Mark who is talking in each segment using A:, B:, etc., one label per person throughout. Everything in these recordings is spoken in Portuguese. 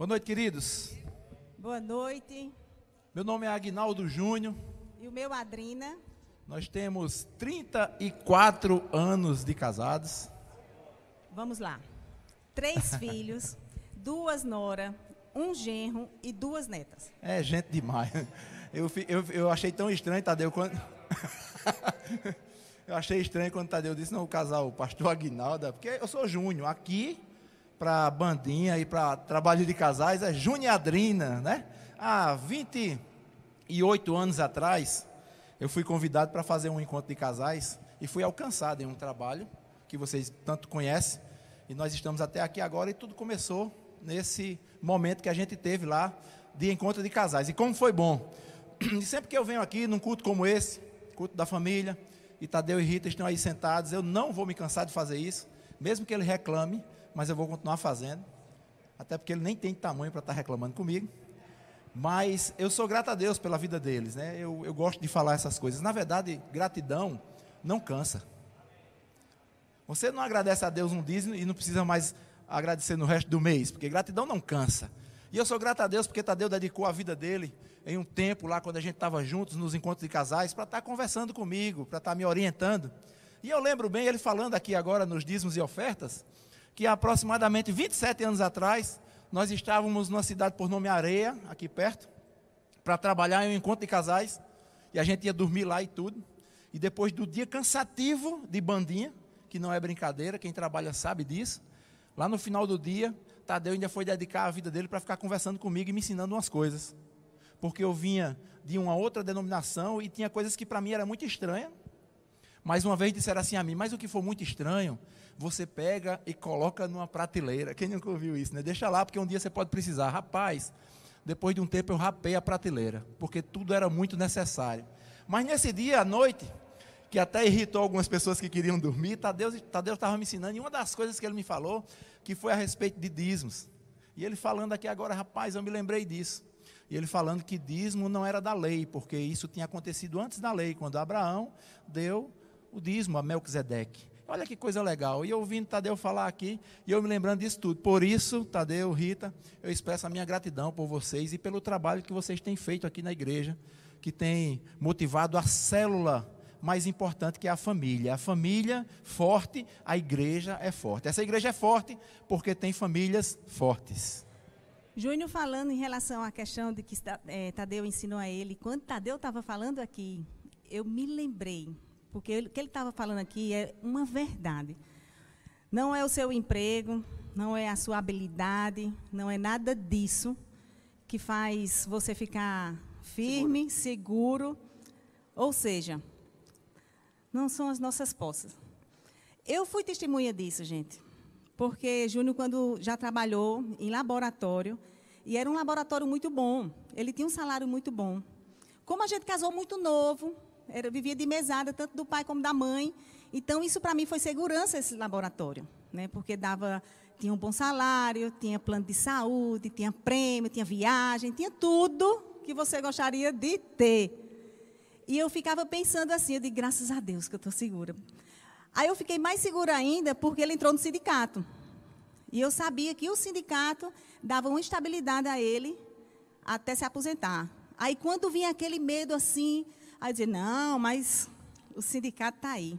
A: Boa noite, queridos.
B: Boa noite.
A: Meu nome é Agnaldo Júnior.
B: E o meu Adrina.
A: Nós temos 34 anos de casados.
B: Vamos lá. Três filhos, duas nora, um genro e duas netas.
A: É gente demais. Eu, eu, eu achei tão estranho, Tadeu, quando. eu achei estranho quando Tadeu disse, não, o casal, o pastor Aguinaldo, porque eu sou Júnior. Aqui, para bandinha e para trabalho de casais, é Júnior e Adrina, né? Há 28 anos atrás, eu fui convidado para fazer um encontro de casais e fui alcançado em um trabalho que vocês tanto conhecem. E nós estamos até aqui agora e tudo começou nesse momento que a gente teve lá de encontro de casais. E como foi bom. E sempre que eu venho aqui num culto como esse, culto da família, e Tadeu e Rita estão aí sentados, eu não vou me cansar de fazer isso, mesmo que ele reclame, mas eu vou continuar fazendo. Até porque ele nem tem tamanho para estar reclamando comigo. Mas eu sou grato a Deus pela vida deles, né? Eu, eu gosto de falar essas coisas. Na verdade, gratidão não cansa. Você não agradece a Deus um dízimo e não precisa mais agradecer no resto do mês, porque gratidão não cansa. E eu sou grato a Deus porque Tadeu dedicou a vida dele em um tempo lá, quando a gente estava juntos nos encontros de casais, para estar conversando comigo, para estar me orientando. E eu lembro bem ele falando aqui agora nos dízimos e ofertas, que aproximadamente 27 anos atrás, nós estávamos numa cidade por nome Areia, aqui perto, para trabalhar em um encontro de casais, e a gente ia dormir lá e tudo. E depois do dia cansativo de bandinha, que não é brincadeira, quem trabalha sabe disso, lá no final do dia, Tadeu ainda foi dedicar a vida dele para ficar conversando comigo e me ensinando umas coisas. Porque eu vinha de uma outra denominação e tinha coisas que para mim era muito estranha. Mas uma vez disseram assim a mim, mas o que for muito estranho, você pega e coloca numa prateleira. Quem nunca ouviu isso, né? Deixa lá, porque um dia você pode precisar. Rapaz, depois de um tempo eu rapei a prateleira, porque tudo era muito necessário. Mas nesse dia à noite, que até irritou algumas pessoas que queriam dormir, Tadeu estava me ensinando, e uma das coisas que ele me falou, que foi a respeito de dízimos. E ele falando aqui agora, rapaz, eu me lembrei disso. E ele falando que dízimo não era da lei, porque isso tinha acontecido antes da lei, quando Abraão deu o dízimo a Melquisedeque. Olha que coisa legal. E ouvindo Tadeu falar aqui, e eu me lembrando disso tudo. Por isso, Tadeu, Rita, eu expresso a minha gratidão por vocês e pelo trabalho que vocês têm feito aqui na igreja, que tem motivado a célula mais importante que é a família. A família forte, a igreja é forte. Essa igreja é forte porque tem famílias fortes.
B: Júnior falando em relação à questão de que é, Tadeu ensinou a ele, quando Tadeu estava falando aqui, eu me lembrei, porque o que ele estava falando aqui é uma verdade. Não é o seu emprego, não é a sua habilidade, não é nada disso que faz você ficar firme, seguro. seguro. Ou seja, não são as nossas posses. Eu fui testemunha disso, gente. Porque Júnior, quando já trabalhou em laboratório, e era um laboratório muito bom, ele tinha um salário muito bom. Como a gente casou muito novo, era, vivia de mesada, tanto do pai como da mãe, então isso para mim foi segurança, esse laboratório. Né? Porque dava, tinha um bom salário, tinha plano de saúde, tinha prêmio, tinha viagem, tinha tudo que você gostaria de ter. E eu ficava pensando assim, digo, graças a Deus que eu estou segura. Aí eu fiquei mais segura ainda porque ele entrou no sindicato. E eu sabia que o sindicato dava uma estabilidade a ele até se aposentar. Aí quando vinha aquele medo assim, aí dizia, não, mas o sindicato está aí.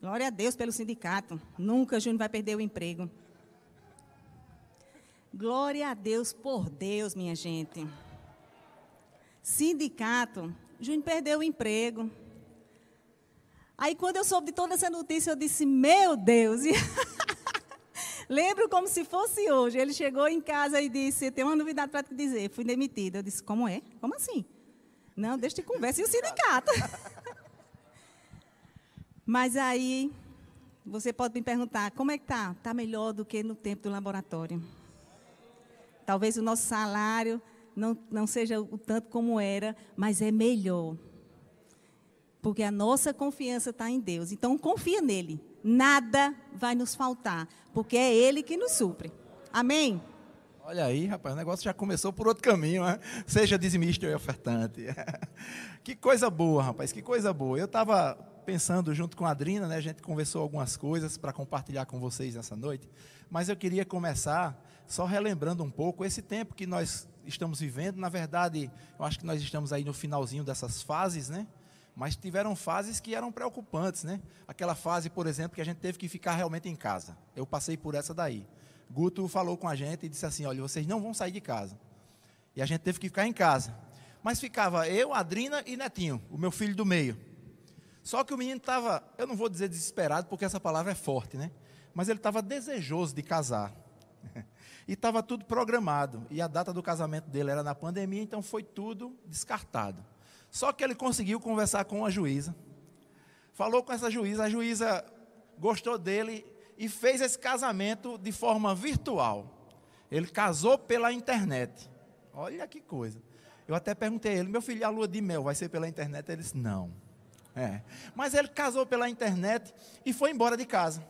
B: Glória a Deus pelo sindicato. Nunca Júnior vai perder o emprego. Glória a Deus por Deus, minha gente. Sindicato Júnior perdeu o emprego. Aí, quando eu soube de toda essa notícia, eu disse: Meu Deus! Lembro como se fosse hoje. Ele chegou em casa e disse: Tem uma novidade para te dizer. Fui demitida. Eu disse: Como é? Como assim? Não, deixa de conversa. E o sindicato? Mas aí, você pode me perguntar: Como é que está? Está melhor do que no tempo do laboratório. Talvez o nosso salário não, não seja o tanto como era, mas é melhor. Porque a nossa confiança está em Deus. Então, confia nele. Nada vai nos faltar, porque é Ele que nos supre. Amém?
A: Olha aí, rapaz, o negócio já começou por outro caminho, né? Seja dizimista e ofertante. que coisa boa, rapaz, que coisa boa. Eu estava pensando junto com a Adrina, né? A gente conversou algumas coisas para compartilhar com vocês nessa noite, mas eu queria começar só relembrando um pouco esse tempo que nós estamos vivendo. Na verdade, eu acho que nós estamos aí no finalzinho dessas fases, né? Mas tiveram fases que eram preocupantes, né? Aquela fase, por exemplo, que a gente teve que ficar realmente em casa. Eu passei por essa daí. Guto falou com a gente e disse assim: olha, vocês não vão sair de casa. E a gente teve que ficar em casa. Mas ficava eu, Adrina e Netinho, o meu filho do meio. Só que o menino estava, eu não vou dizer desesperado, porque essa palavra é forte, né? Mas ele estava desejoso de casar. E estava tudo programado. E a data do casamento dele era na pandemia, então foi tudo descartado. Só que ele conseguiu conversar com a juíza. Falou com essa juíza, a juíza gostou dele e fez esse casamento de forma virtual. Ele casou pela internet. Olha que coisa. Eu até perguntei a ele, meu filho, a lua de mel vai ser pela internet? Ele disse, não. É. Mas ele casou pela internet e foi embora de casa.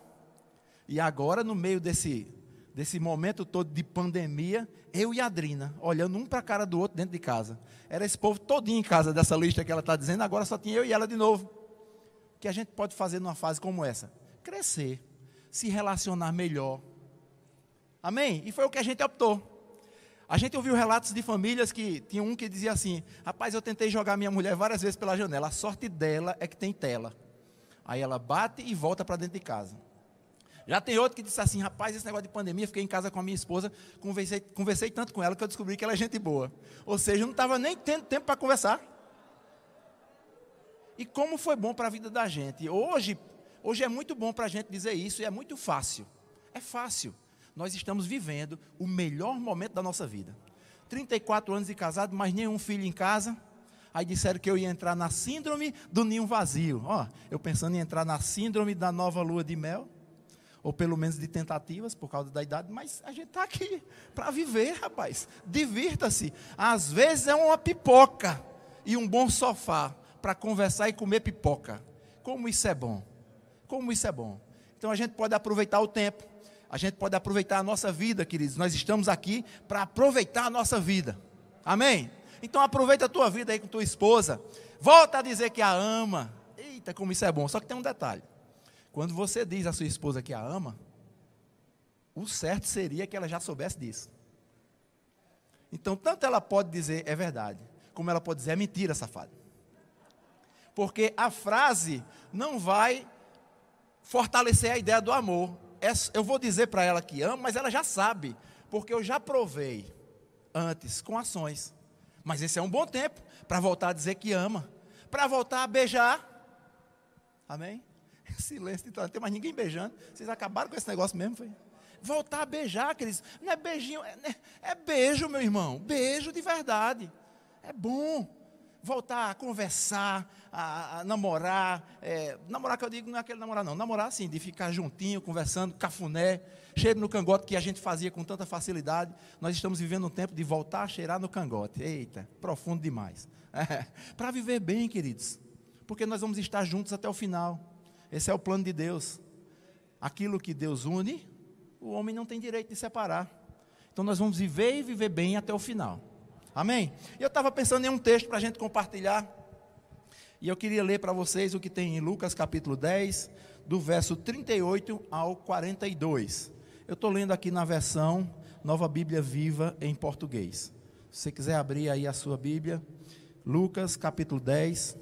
A: E agora, no meio desse, desse momento todo de pandemia, eu e a Adrina, olhando um para a cara do outro dentro de casa. Era esse povo todinho em casa dessa lista que ela está dizendo, agora só tinha eu e ela de novo. O que a gente pode fazer numa fase como essa? Crescer, se relacionar melhor. Amém? E foi o que a gente optou. A gente ouviu relatos de famílias que tinha um que dizia assim: Rapaz, eu tentei jogar minha mulher várias vezes pela janela. A sorte dela é que tem tela. Aí ela bate e volta para dentro de casa. Já tem outro que disse assim: Rapaz, esse negócio de pandemia, fiquei em casa com a minha esposa, conversei, conversei tanto com ela que eu descobri que ela é gente boa. Ou seja, não estava nem tendo tempo para conversar. E como foi bom para a vida da gente. Hoje, hoje é muito bom para a gente dizer isso e é muito fácil. É fácil nós estamos vivendo o melhor momento da nossa vida. 34 anos de casado, mas nenhum filho em casa. Aí disseram que eu ia entrar na síndrome do ninho vazio. Ó, eu pensando em entrar na síndrome da nova lua de mel, ou pelo menos de tentativas por causa da idade, mas a gente está aqui para viver, rapaz. Divirta-se. Às vezes é uma pipoca e um bom sofá para conversar e comer pipoca. Como isso é bom. Como isso é bom. Então a gente pode aproveitar o tempo a gente pode aproveitar a nossa vida, queridos. Nós estamos aqui para aproveitar a nossa vida. Amém? Então aproveita a tua vida aí com tua esposa. Volta a dizer que a ama. Eita, como isso é bom. Só que tem um detalhe. Quando você diz à sua esposa que a ama, o certo seria que ela já soubesse disso. Então, tanto ela pode dizer é verdade, como ela pode dizer é mentira, safado. Porque a frase não vai fortalecer a ideia do amor eu vou dizer para ela que amo, mas ela já sabe, porque eu já provei antes com ações. Mas esse é um bom tempo para voltar a dizer que ama, para voltar a beijar. Amém? Silêncio, então, não tem mais ninguém beijando. Vocês acabaram com esse negócio mesmo, foi? Voltar a beijar, queridos. Não é beijinho, é, né, é beijo, meu irmão. Beijo de verdade. É bom voltar a conversar, a, a namorar. É, namorar que eu digo não é aquele namorar, não. Namorar assim, de ficar juntinho, conversando, cafuné, cheiro no cangote que a gente fazia com tanta facilidade. Nós estamos vivendo um tempo de voltar a cheirar no cangote. Eita, profundo demais. É, Para viver bem, queridos. Porque nós vamos estar juntos até o final. Esse é o plano de Deus. Aquilo que Deus une, o homem não tem direito de separar. Então nós vamos viver e viver bem até o final. Amém? Eu estava pensando em um texto para a gente compartilhar. E eu queria ler para vocês o que tem em Lucas capítulo 10, do verso 38 ao 42. Eu estou lendo aqui na versão Nova Bíblia Viva em português. Se você quiser abrir aí a sua Bíblia, Lucas capítulo 10,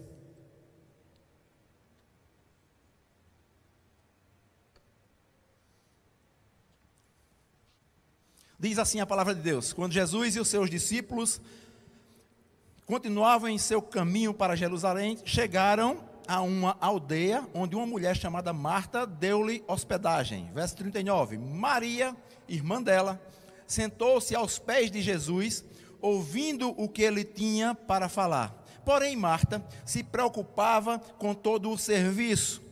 A: Diz assim a palavra de Deus: quando Jesus e os seus discípulos continuavam em seu caminho para Jerusalém, chegaram a uma aldeia onde uma mulher chamada Marta deu-lhe hospedagem. Verso 39. Maria, irmã dela, sentou-se aos pés de Jesus, ouvindo o que ele tinha para falar. Porém, Marta se preocupava com todo o serviço.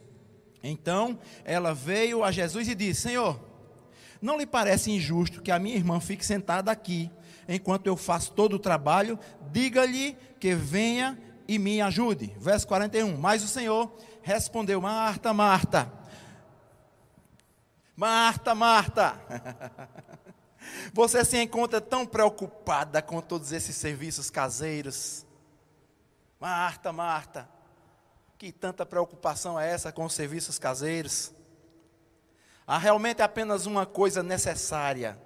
A: Então, ela veio a Jesus e disse: Senhor, não lhe parece injusto que a minha irmã fique sentada aqui, enquanto eu faço todo o trabalho? Diga-lhe que venha e me ajude. Verso 41. Mas o Senhor respondeu: Marta, Marta. Marta, Marta. Você se encontra tão preocupada com todos esses serviços caseiros. Marta, Marta. Que tanta preocupação é essa com os serviços caseiros? Há realmente apenas uma coisa necessária.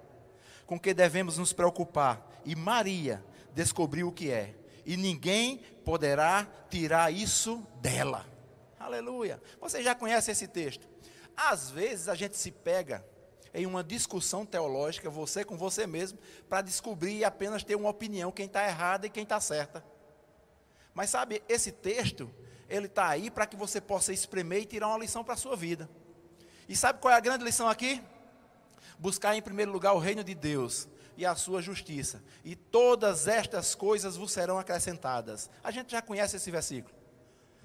A: Com que devemos nos preocupar. E Maria descobriu o que é. E ninguém poderá tirar isso dela. Aleluia. Você já conhece esse texto? Às vezes a gente se pega em uma discussão teológica, você com você mesmo, para descobrir e apenas ter uma opinião, quem está errada e quem está certa. Mas sabe, esse texto, ele está aí para que você possa espremer e tirar uma lição para a sua vida. E sabe qual é a grande lição aqui? Buscar em primeiro lugar o reino de Deus e a sua justiça, e todas estas coisas vos serão acrescentadas. A gente já conhece esse versículo.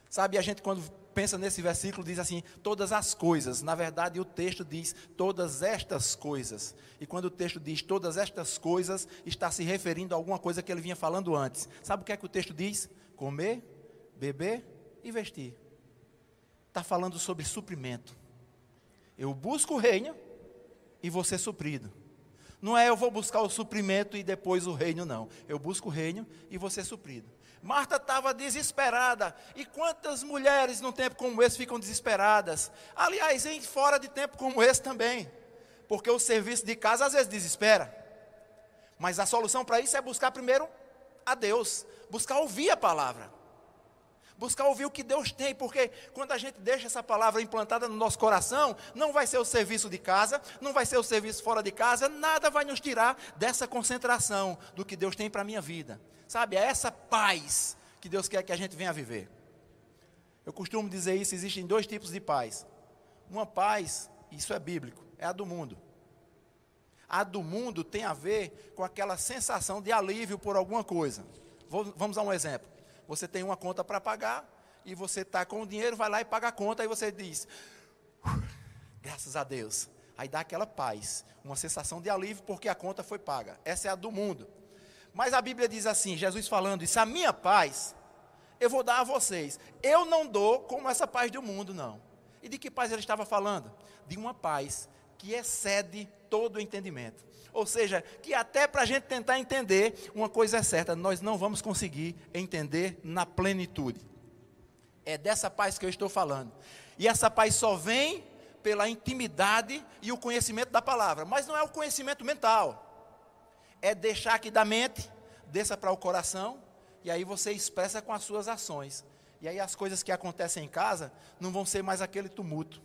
A: Sabe, a gente quando pensa nesse versículo diz assim, todas as coisas. Na verdade, o texto diz todas estas coisas. E quando o texto diz todas estas coisas, está se referindo a alguma coisa que ele vinha falando antes. Sabe o que é que o texto diz? Comer, beber e vestir. Está falando sobre suprimento. Eu busco o reino e vou ser suprido. Não é eu vou buscar o suprimento e depois o reino, não. Eu busco o reino e vou ser suprido. Marta estava desesperada. E quantas mulheres num tempo como esse ficam desesperadas? Aliás, em fora de tempo como esse também. Porque o serviço de casa às vezes desespera. Mas a solução para isso é buscar primeiro a Deus, buscar ouvir a palavra buscar ouvir o que Deus tem, porque quando a gente deixa essa palavra implantada no nosso coração, não vai ser o serviço de casa, não vai ser o serviço fora de casa, nada vai nos tirar dessa concentração do que Deus tem para a minha vida. Sabe, é essa paz que Deus quer que a gente venha viver. Eu costumo dizer isso: existem dois tipos de paz. Uma paz, isso é bíblico, é a do mundo. A do mundo tem a ver com aquela sensação de alívio por alguma coisa. Vamos a um exemplo. Você tem uma conta para pagar e você está com o dinheiro, vai lá e paga a conta, e você diz, graças a Deus. Aí dá aquela paz, uma sensação de alívio porque a conta foi paga. Essa é a do mundo. Mas a Bíblia diz assim, Jesus falando isso, a minha paz eu vou dar a vocês. Eu não dou como essa paz do mundo, não. E de que paz ele estava falando? De uma paz que excede todo o entendimento. Ou seja, que até para a gente tentar entender, uma coisa é certa, nós não vamos conseguir entender na plenitude. É dessa paz que eu estou falando. E essa paz só vem pela intimidade e o conhecimento da palavra. Mas não é o conhecimento mental. É deixar que da mente desça para o coração e aí você expressa com as suas ações. E aí as coisas que acontecem em casa não vão ser mais aquele tumulto.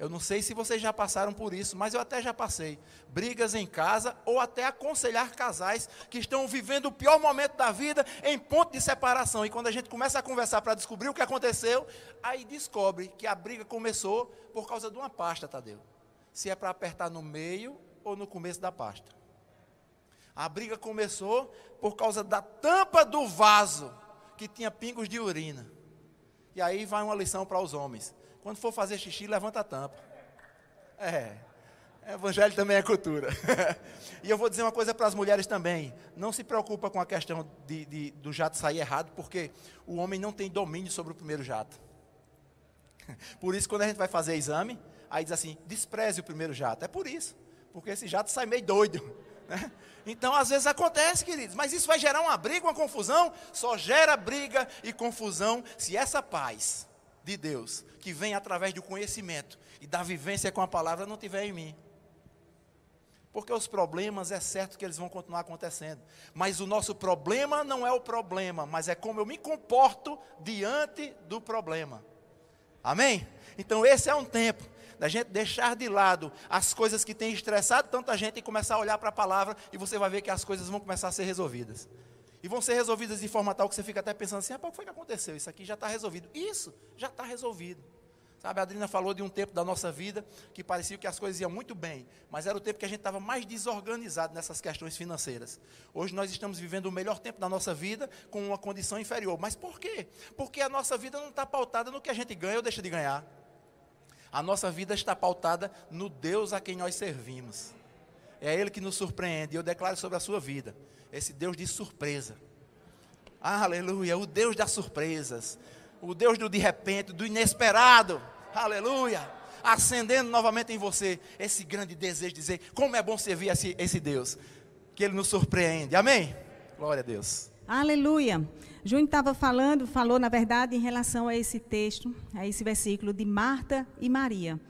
A: Eu não sei se vocês já passaram por isso, mas eu até já passei. Brigas em casa ou até aconselhar casais que estão vivendo o pior momento da vida em ponto de separação. E quando a gente começa a conversar para descobrir o que aconteceu, aí descobre que a briga começou por causa de uma pasta, Tadeu. Se é para apertar no meio ou no começo da pasta. A briga começou por causa da tampa do vaso que tinha pingos de urina. E aí vai uma lição para os homens. Quando for fazer xixi, levanta a tampa. É. Evangelho também é cultura. e eu vou dizer uma coisa para as mulheres também. Não se preocupa com a questão de, de, do jato sair errado, porque o homem não tem domínio sobre o primeiro jato. Por isso, quando a gente vai fazer exame, aí diz assim, despreze o primeiro jato. É por isso. Porque esse jato sai meio doido. Né? Então, às vezes acontece, queridos, mas isso vai gerar uma briga, uma confusão. Só gera briga e confusão se essa paz de Deus, que vem através do conhecimento e da vivência com a palavra, não tiver em mim. Porque os problemas é certo que eles vão continuar acontecendo. Mas o nosso problema não é o problema, mas é como eu me comporto diante do problema. Amém? Então esse é um tempo da gente deixar de lado as coisas que têm estressado tanta gente e começar a olhar para a palavra e você vai ver que as coisas vão começar a ser resolvidas. E vão ser resolvidas de forma tal que você fica até pensando assim: ah, o que foi que aconteceu? Isso aqui já está resolvido. Isso já está resolvido. Sabe, a Adriana falou de um tempo da nossa vida que parecia que as coisas iam muito bem, mas era o tempo que a gente estava mais desorganizado nessas questões financeiras. Hoje nós estamos vivendo o melhor tempo da nossa vida com uma condição inferior. Mas por quê? Porque a nossa vida não está pautada no que a gente ganha ou deixa de ganhar. A nossa vida está pautada no Deus a quem nós servimos. É Ele que nos surpreende. Eu declaro sobre a sua vida esse Deus de surpresa. Aleluia, o Deus das surpresas, o Deus do de repente, do inesperado. Aleluia, acendendo novamente em você esse grande desejo de dizer como é bom servir esse, esse Deus, que Ele nos surpreende. Amém? Glória a Deus.
B: Aleluia. Júnior estava falando, falou na verdade em relação a esse texto, a esse versículo de Marta e Maria.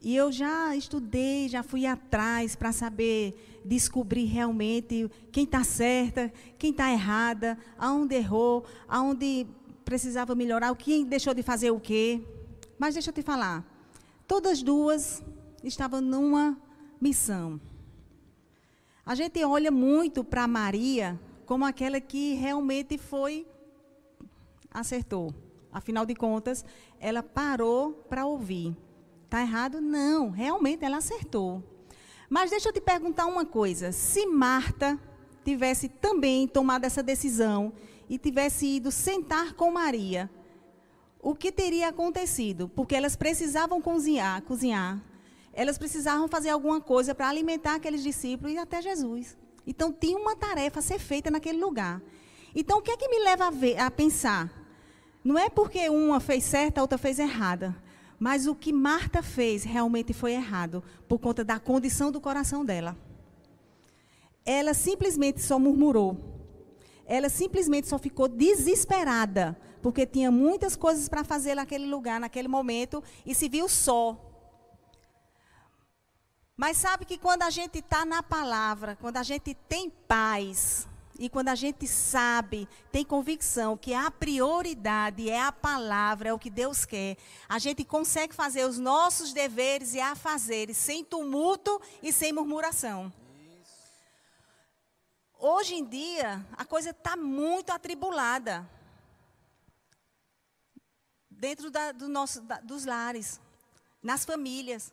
B: E eu já estudei, já fui atrás para saber descobrir realmente quem está certa, quem está errada, aonde errou, aonde precisava melhorar, o que deixou de fazer o quê. Mas deixa eu te falar, todas duas estavam numa missão. A gente olha muito para Maria como aquela que realmente foi acertou. Afinal de contas, ela parou para ouvir. Está errado? Não, realmente ela acertou. Mas deixa eu te perguntar uma coisa: se Marta tivesse também tomado essa decisão e tivesse ido sentar com Maria, o que teria acontecido? Porque elas precisavam cozinhar, cozinhar. Elas precisavam fazer alguma coisa para alimentar aqueles discípulos e até Jesus. Então tinha uma tarefa a ser feita naquele lugar. Então o que é que me leva a, ver, a pensar? Não é porque uma fez certa, a outra fez errada. Mas o que Marta fez realmente foi errado, por conta da condição do coração dela. Ela simplesmente só murmurou. Ela simplesmente só ficou desesperada, porque tinha muitas coisas para fazer naquele lugar, naquele momento, e se viu só. Mas sabe que quando a gente está na palavra, quando a gente tem paz, e quando a gente sabe, tem convicção que a prioridade é a palavra, é o que Deus quer, a gente consegue fazer os nossos deveres e afazeres sem tumulto e sem murmuração. Hoje em dia, a coisa está muito atribulada dentro da, do nosso, da, dos lares, nas famílias.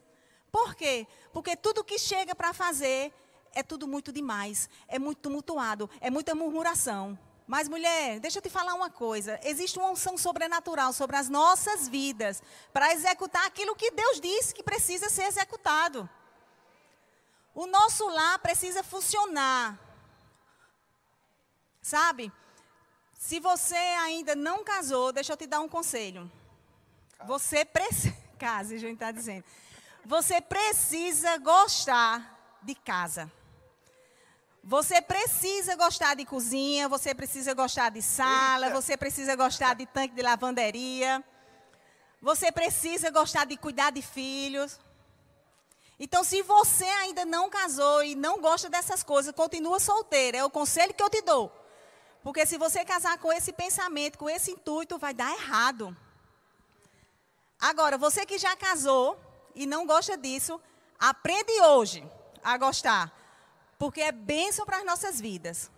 B: Por quê? Porque tudo que chega para fazer é tudo muito demais, é muito tumultuado, é muita murmuração. Mas, mulher, deixa eu te falar uma coisa: existe uma unção sobrenatural sobre as nossas vidas para executar aquilo que Deus disse que precisa ser executado. O nosso lar precisa funcionar. Sabe? Se você ainda não casou, deixa eu te dar um conselho. Você precisa. Case, a gente está dizendo. Você precisa gostar de casa. Você precisa gostar de cozinha, você precisa gostar de sala, Eita. você precisa gostar de tanque de lavanderia. Você precisa gostar de cuidar de filhos. Então, se você ainda não casou e não gosta dessas coisas, continua solteira. É o conselho que eu te dou. Porque se você casar com esse pensamento, com esse intuito, vai dar errado. Agora, você que já casou e não gosta disso, aprende hoje a gostar porque é bênção para as nossas vidas.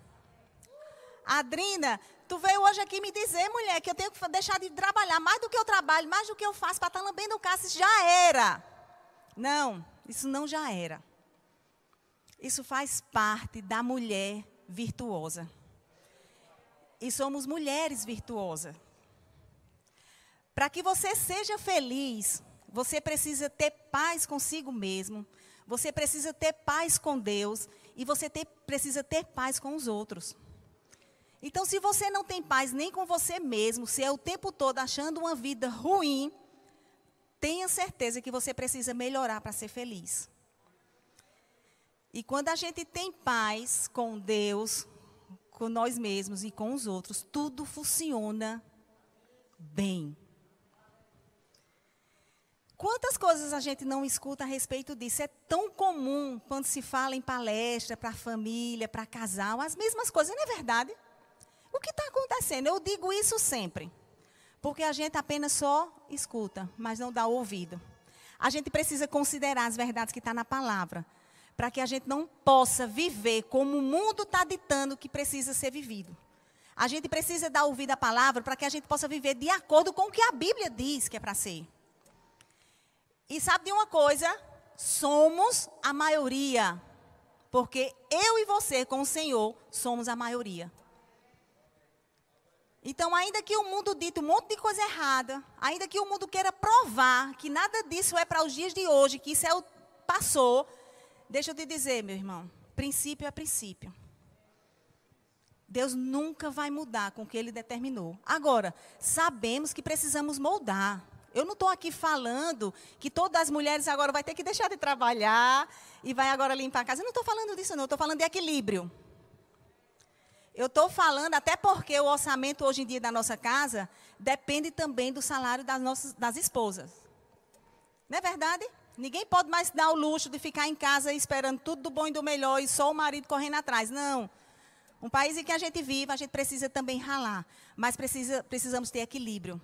B: Adrina, tu veio hoje aqui me dizer, mulher, que eu tenho que deixar de trabalhar mais do que eu trabalho, mais do que eu faço para estar tá lambendo o cálice. Já era. Não, isso não já era. Isso faz parte da mulher virtuosa. E somos mulheres virtuosas. Para que você seja feliz, você precisa ter paz consigo mesmo. Você precisa ter paz com Deus e você ter, precisa ter paz com os outros. Então, se você não tem paz nem com você mesmo, se é o tempo todo achando uma vida ruim, tenha certeza que você precisa melhorar para ser feliz. E quando a gente tem paz com Deus, com nós mesmos e com os outros, tudo funciona bem. Quantas coisas a gente não escuta a respeito disso? É tão comum quando se fala em palestra para família, para casal, as mesmas coisas, não é verdade? O que está acontecendo? Eu digo isso sempre, porque a gente apenas só escuta, mas não dá ouvido. A gente precisa considerar as verdades que estão tá na palavra, para que a gente não possa viver como o mundo está ditando que precisa ser vivido. A gente precisa dar ouvido à palavra para que a gente possa viver de acordo com o que a Bíblia diz que é para ser. E sabe de uma coisa? Somos a maioria. Porque eu e você, com o Senhor, somos a maioria. Então, ainda que o mundo dita um monte de coisa errada, ainda que o mundo queira provar que nada disso é para os dias de hoje, que isso é o passou, deixa eu te dizer, meu irmão, princípio é princípio. Deus nunca vai mudar com o que ele determinou. Agora, sabemos que precisamos moldar. Eu não estou aqui falando que todas as mulheres agora vai ter que deixar de trabalhar e vai agora limpar a casa. Eu não estou falando disso, não. Estou falando de equilíbrio. Eu estou falando até porque o orçamento hoje em dia da nossa casa depende também do salário das nossas das esposas. Não é verdade? Ninguém pode mais dar o luxo de ficar em casa esperando tudo do bom e do melhor e só o marido correndo atrás. Não. Um país em que a gente vive, a gente precisa também ralar, mas precisa, precisamos ter equilíbrio.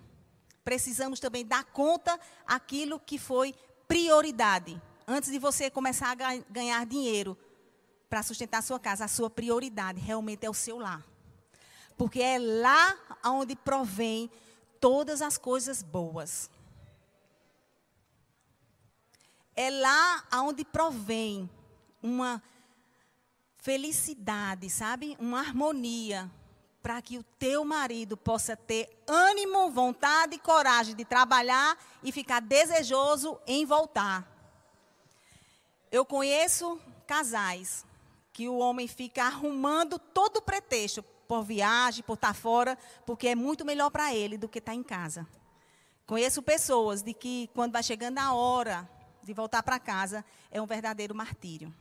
B: Precisamos também dar conta aquilo que foi prioridade. Antes de você começar a ganhar dinheiro para sustentar a sua casa, a sua prioridade realmente é o seu lar. Porque é lá onde provém todas as coisas boas. É lá onde provém uma felicidade, sabe? Uma harmonia para que o teu marido possa ter ânimo, vontade e coragem de trabalhar e ficar desejoso em voltar. Eu conheço casais que o homem fica arrumando todo pretexto por viagem, por estar fora, porque é muito melhor para ele do que estar em casa. Conheço pessoas de que quando vai chegando a hora de voltar para casa, é um verdadeiro martírio.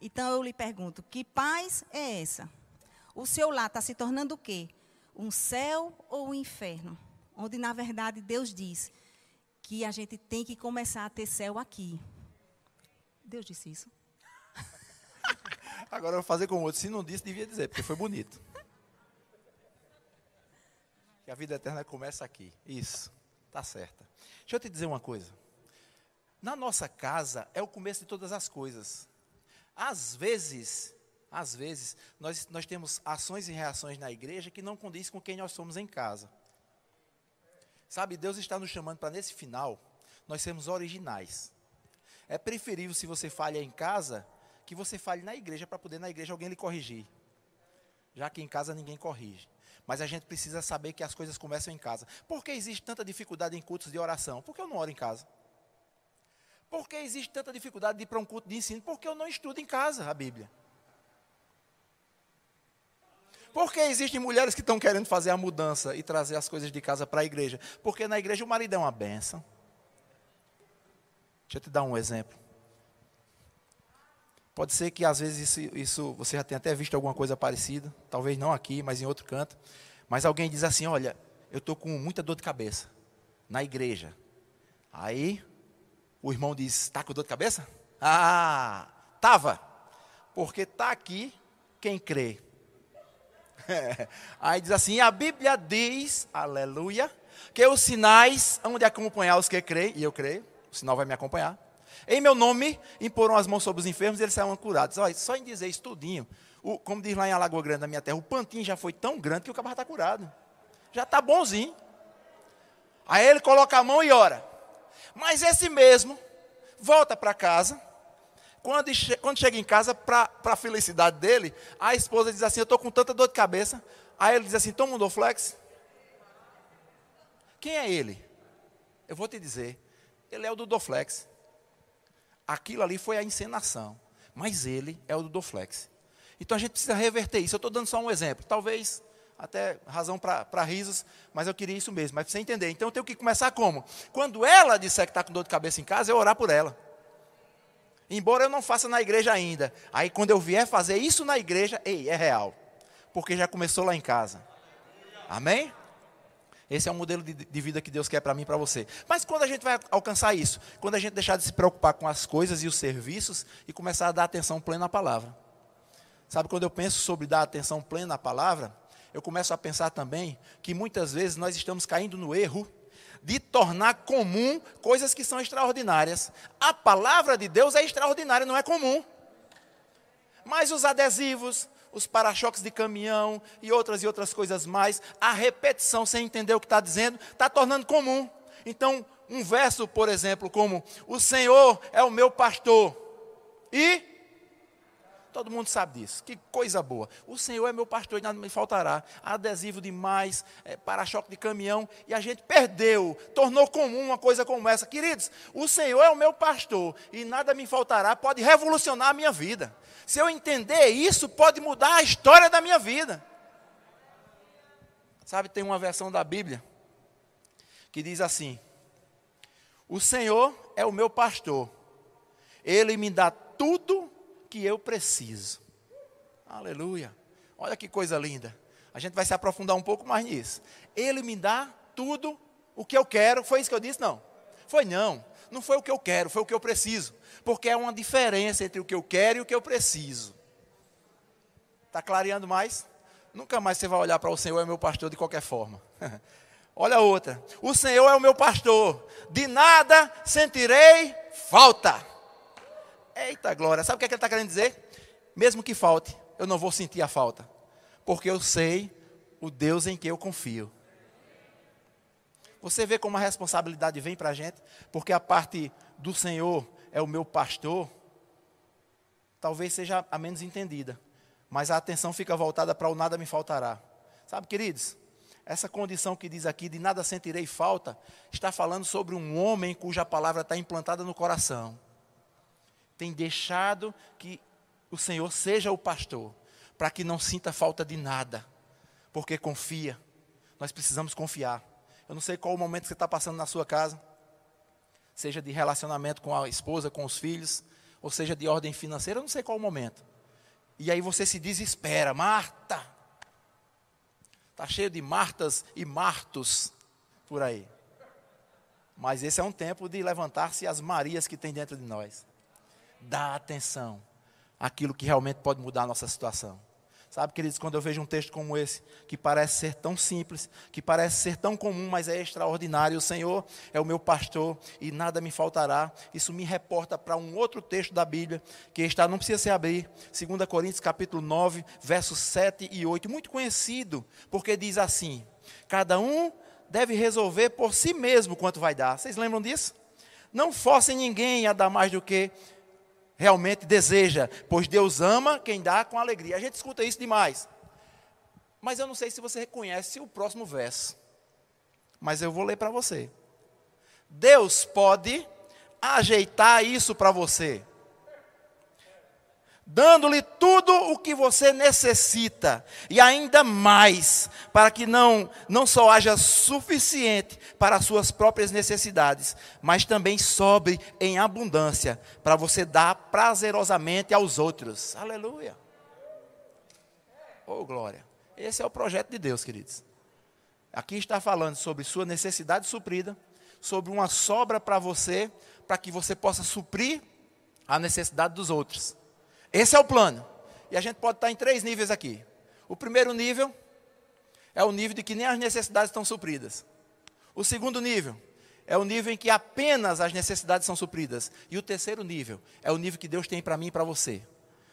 B: Então eu lhe pergunto: que paz é essa? O seu lar está se tornando o quê? Um céu ou um inferno? Onde, na verdade, Deus diz que a gente tem que começar a ter céu aqui. Deus disse isso.
A: Agora eu vou fazer com o outro. Se não disse, devia dizer, porque foi bonito. Que a vida eterna começa aqui. Isso. Tá certa. Deixa eu te dizer uma coisa. Na nossa casa é o começo de todas as coisas. Às vezes, às vezes, nós, nós temos ações e reações na igreja que não condiz com quem nós somos em casa. Sabe, Deus está nos chamando para nesse final, nós sermos originais. É preferível se você falha em casa, que você fale na igreja, para poder na igreja alguém lhe corrigir. Já que em casa ninguém corrige. Mas a gente precisa saber que as coisas começam em casa. Por que existe tanta dificuldade em cultos de oração? Porque eu não oro em casa. Por que existe tanta dificuldade de ir para um culto de ensino? Porque eu não estudo em casa a Bíblia. Por que existem mulheres que estão querendo fazer a mudança e trazer as coisas de casa para a igreja? Porque na igreja o marido é uma benção. Deixa eu te dar um exemplo. Pode ser que às vezes isso, isso, você já tenha até visto alguma coisa parecida, talvez não aqui, mas em outro canto. Mas alguém diz assim: Olha, eu estou com muita dor de cabeça na igreja. Aí o irmão diz: Está com dor de cabeça? Ah, estava. Porque está aqui quem crê. Aí diz assim: a Bíblia diz, aleluia, que os sinais hão de acompanhar os que creem, e eu creio, o sinal vai me acompanhar. Em meu nome, imporam as mãos sobre os enfermos e eles serão curados. Olha, só em dizer isso tudinho, o, como diz lá em Alagoa Grande, na minha terra, o pantinho já foi tão grande que o cabra está curado. Já está bonzinho. Aí ele coloca a mão e ora. Mas esse mesmo volta para casa. Quando, quando chega em casa, para a felicidade dele, a esposa diz assim: Eu estou com tanta dor de cabeça. Aí ele diz assim: Toma um Doflex. Quem é ele? Eu vou te dizer. Ele é o do Doflex. Aquilo ali foi a encenação. Mas ele é o do Doflex. Então a gente precisa reverter isso. Eu estou dando só um exemplo. Talvez até razão para risos, mas eu queria isso mesmo, mas para você entender. Então eu tenho que começar como? Quando ela disser que está com dor de cabeça em casa, eu orar por ela. Embora eu não faça na igreja ainda. Aí quando eu vier fazer isso na igreja, ei, é real. Porque já começou lá em casa. Amém? Esse é o modelo de, de vida que Deus quer para mim e para você. Mas quando a gente vai alcançar isso? Quando a gente deixar de se preocupar com as coisas e os serviços e começar a dar atenção plena à palavra. Sabe, quando eu penso sobre dar atenção plena à palavra, eu começo a pensar também que muitas vezes nós estamos caindo no erro de tornar comum coisas que são extraordinárias. A palavra de Deus é extraordinária, não é comum. Mas os adesivos, os para-choques de caminhão e outras e outras coisas mais, a repetição sem entender o que está dizendo, está tornando comum. Então, um verso, por exemplo, como: O Senhor é o meu pastor, e Todo mundo sabe disso. Que coisa boa. O Senhor é meu pastor e nada me faltará. Adesivo demais, é, para-choque de caminhão. E a gente perdeu, tornou comum uma coisa como essa. Queridos, o Senhor é o meu pastor e nada me faltará. Pode revolucionar a minha vida. Se eu entender isso, pode mudar a história da minha vida. Sabe, tem uma versão da Bíblia que diz assim: O Senhor é o meu pastor. Ele me dá tudo que eu preciso. Aleluia. Olha que coisa linda. A gente vai se aprofundar um pouco mais nisso. Ele me dá tudo o que eu quero. Foi isso que eu disse? Não. Foi não. não foi o que eu quero, foi o que eu preciso. Porque é uma diferença entre o que eu quero e o que eu preciso. Está clareando mais? Nunca mais você vai olhar para o Senhor é meu pastor de qualquer forma. Olha outra. O Senhor é o meu pastor. De nada sentirei falta. Eita glória. Sabe o que, é que ele está querendo dizer? Mesmo que falte, eu não vou sentir a falta. Porque eu sei o Deus em que eu confio. Você vê como a responsabilidade vem para a gente? Porque a parte do Senhor é o meu pastor, talvez seja a menos entendida. Mas a atenção fica voltada para o nada me faltará. Sabe, queridos? Essa condição que diz aqui, de nada sentirei falta, está falando sobre um homem cuja palavra está implantada no coração. Tem deixado que o Senhor seja o pastor, para que não sinta falta de nada, porque confia. Nós precisamos confiar. Eu não sei qual o momento que você está passando na sua casa, seja de relacionamento com a esposa, com os filhos, ou seja de ordem financeira, eu não sei qual o momento. E aí você se desespera, Marta, Está cheio de Martas e Martos por aí. Mas esse é um tempo de levantar-se as Marias que tem dentro de nós. Dá atenção àquilo que realmente pode mudar a nossa situação. Sabe, queridos, quando eu vejo um texto como esse, que parece ser tão simples, que parece ser tão comum, mas é extraordinário, o Senhor é o meu pastor e nada me faltará. Isso me reporta para um outro texto da Bíblia, que está, não precisa se abrir, 2 Coríntios capítulo 9, versos 7 e 8, muito conhecido, porque diz assim: Cada um deve resolver por si mesmo quanto vai dar. Vocês lembram disso? Não forcem ninguém a dar mais do que realmente deseja, pois Deus ama quem dá com alegria. A gente escuta isso demais. Mas eu não sei se você reconhece o próximo verso. Mas eu vou ler para você. Deus pode ajeitar isso para você dando-lhe tudo o que você necessita e ainda mais, para que não não só haja suficiente para as suas próprias necessidades, mas também sobre em abundância para você dar prazerosamente aos outros. Aleluia. Oh, glória. Esse é o projeto de Deus, queridos. Aqui está falando sobre sua necessidade suprida, sobre uma sobra para você, para que você possa suprir a necessidade dos outros. Esse é o plano. E a gente pode estar em três níveis aqui. O primeiro nível é o nível de que nem as necessidades estão supridas. O segundo nível é o nível em que apenas as necessidades são supridas. E o terceiro nível é o nível que Deus tem para mim e para você.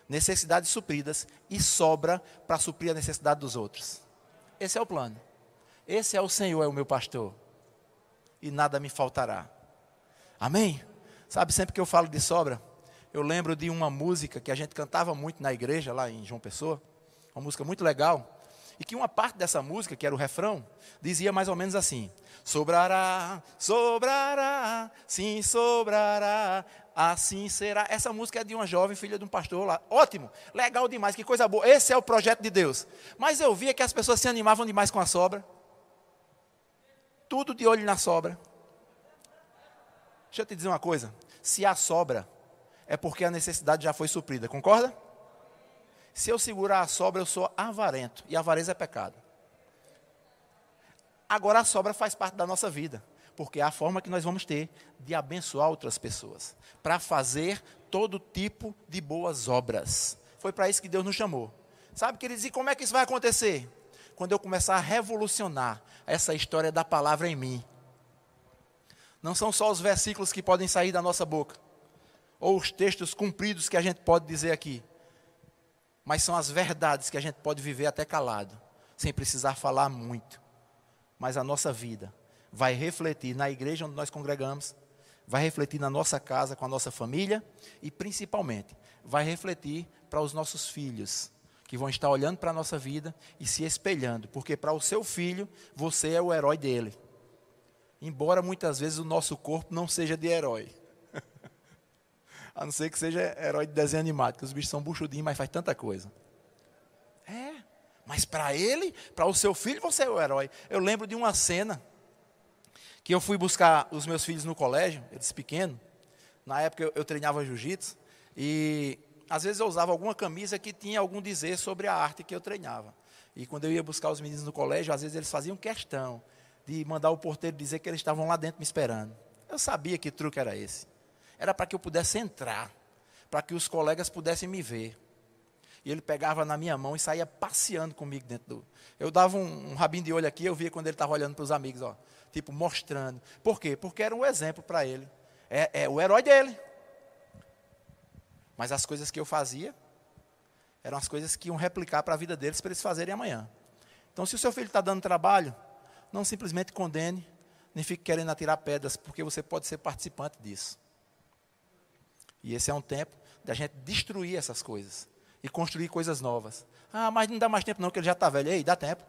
A: Necessidades supridas e sobra para suprir a necessidade dos outros. Esse é o plano. Esse é o Senhor, é o meu pastor. E nada me faltará. Amém? Sabe, sempre que eu falo de sobra, eu lembro de uma música que a gente cantava muito na igreja, lá em João Pessoa, uma música muito legal, e que uma parte dessa música, que era o refrão, dizia mais ou menos assim: Sobrará, sobrará, sim, sobrará, assim será. Essa música é de uma jovem filha de um pastor lá. Ótimo, legal demais, que coisa boa. Esse é o projeto de Deus. Mas eu via que as pessoas se animavam demais com a sobra. Tudo de olho na sobra. Deixa eu te dizer uma coisa: se há sobra, é porque a necessidade já foi suprida. Concorda? Se eu segurar a sobra, eu sou avarento. E avareza é pecado. Agora a sobra faz parte da nossa vida. Porque é a forma que nós vamos ter de abençoar outras pessoas. Para fazer todo tipo de boas obras. Foi para isso que Deus nos chamou. Sabe, queridos, e como é que isso vai acontecer? Quando eu começar a revolucionar essa história da palavra em mim. Não são só os versículos que podem sair da nossa boca ou os textos cumpridos que a gente pode dizer aqui, mas são as verdades que a gente pode viver até calado, sem precisar falar muito. Mas a nossa vida vai refletir na igreja onde nós congregamos, vai refletir na nossa casa, com a nossa família e principalmente vai refletir para os nossos filhos, que vão estar olhando para a nossa vida e se espelhando, porque para o seu filho você é o herói dele. Embora muitas vezes o nosso corpo não seja de herói. A não ser que seja herói de desenho animado, que os bichos são buchudinhos, mas faz tanta coisa. É, mas para ele, para o seu filho, você é o herói. Eu lembro de uma cena que eu fui buscar os meus filhos no colégio, eles pequenos. Na época eu, eu treinava jiu-jitsu e às vezes eu usava alguma camisa que tinha algum dizer sobre a arte que eu treinava. E quando eu ia buscar os meninos no colégio, às vezes eles faziam questão de mandar o porteiro dizer que eles estavam lá dentro me esperando. Eu sabia que truque era esse. Era para que eu pudesse entrar, para que os colegas pudessem me ver. E ele pegava na minha mão e saía passeando comigo dentro do. Eu dava um, um rabinho de olho aqui, eu via quando ele estava olhando para os amigos, ó, tipo, mostrando. Por quê? Porque era um exemplo para ele. É, é o herói dele. Mas as coisas que eu fazia eram as coisas que iam replicar para a vida deles para eles fazerem amanhã. Então, se o seu filho está dando trabalho, não simplesmente condene, nem fique querendo atirar pedras, porque você pode ser participante disso. E esse é um tempo da gente destruir essas coisas e construir coisas novas. Ah, mas não dá mais tempo não, que ele já está velho. Ei, dá tempo.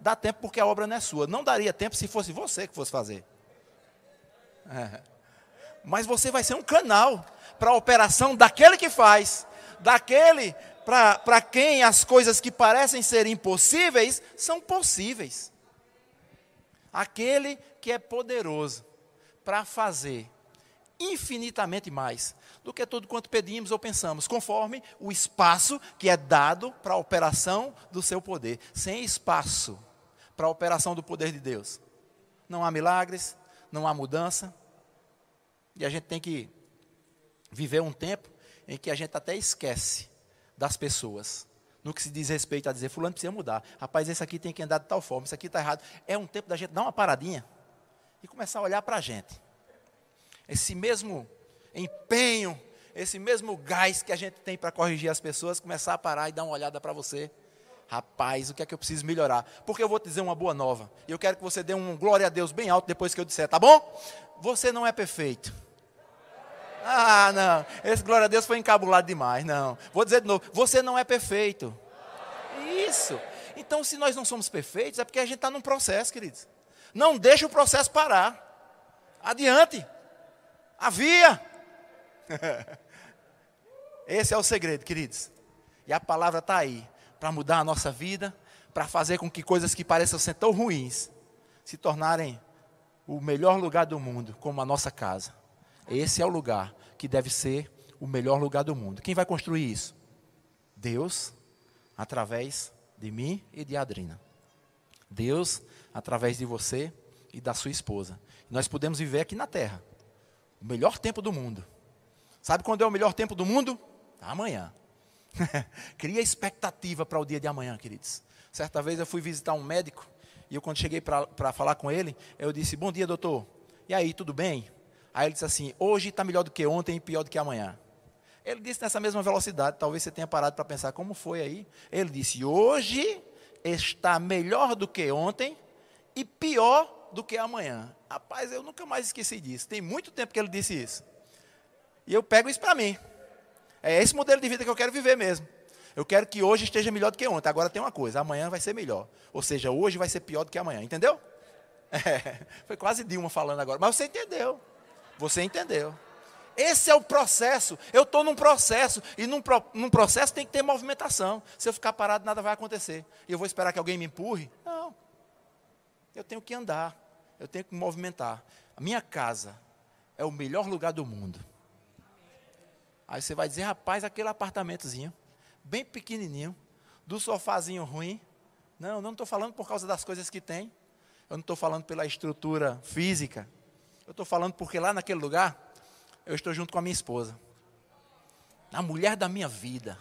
A: Dá tempo porque a obra não é sua. Não daria tempo se fosse você que fosse fazer. É. Mas você vai ser um canal para a operação daquele que faz, daquele para quem as coisas que parecem ser impossíveis são possíveis. Aquele que é poderoso para fazer infinitamente mais do que tudo quanto pedimos ou pensamos, conforme o espaço que é dado para a operação do seu poder. Sem espaço para a operação do poder de Deus, não há milagres, não há mudança. E a gente tem que viver um tempo em que a gente até esquece das pessoas. No que se diz respeito a dizer, fulano precisa mudar. Rapaz, esse aqui tem que andar de tal forma, isso aqui está errado. É um tempo da gente dar uma paradinha e começar a olhar para a gente. Esse mesmo empenho, esse mesmo gás que a gente tem para corrigir as pessoas, começar a parar e dar uma olhada para você. Rapaz, o que é que eu preciso melhorar? Porque eu vou te dizer uma boa nova. E eu quero que você dê um glória a Deus bem alto depois que eu disser, tá bom? Você não é perfeito. Ah, não. Esse glória a Deus foi encabulado demais. Não. Vou dizer de novo. Você não é perfeito. Isso. Então, se nós não somos perfeitos, é porque a gente está num processo, queridos. Não deixe o processo parar. Adiante. Havia. Esse é o segredo, queridos. E a palavra está aí para mudar a nossa vida, para fazer com que coisas que pareçam ser tão ruins se tornarem o melhor lugar do mundo, como a nossa casa. Esse é o lugar que deve ser o melhor lugar do mundo. Quem vai construir isso? Deus, através de mim e de Adrina. Deus, através de você e da sua esposa. Nós podemos viver aqui na terra. O melhor tempo do mundo. Sabe quando é o melhor tempo do mundo? Amanhã. Cria expectativa para o dia de amanhã, queridos. Certa vez eu fui visitar um médico e eu, quando cheguei para falar com ele, eu disse: Bom dia, doutor. E aí, tudo bem? Aí ele disse assim: Hoje está melhor do que ontem e pior do que amanhã. Ele disse nessa mesma velocidade, talvez você tenha parado para pensar como foi aí. Ele disse: Hoje está melhor do que ontem e pior do que amanhã. Rapaz, eu nunca mais esqueci disso. Tem muito tempo que ele disse isso. E eu pego isso para mim. É esse modelo de vida que eu quero viver mesmo. Eu quero que hoje esteja melhor do que ontem. Agora tem uma coisa: amanhã vai ser melhor. Ou seja, hoje vai ser pior do que amanhã. Entendeu? É, foi quase Dilma falando agora. Mas você entendeu. Você entendeu. Esse é o processo. Eu estou num processo. E num, num, processo tem que ter movimentação. Se eu ficar parado, nada vai acontecer. E eu vou esperar que alguém me empurre? Não. Eu tenho que andar. Eu tenho que me movimentar. A minha casa é o melhor lugar do mundo. Aí você vai dizer, rapaz, aquele apartamentozinho, bem pequenininho, do sofazinho ruim. Não, não estou falando por causa das coisas que tem. Eu não estou falando pela estrutura física. Eu estou falando porque lá naquele lugar, eu estou junto com a minha esposa. A mulher da minha vida.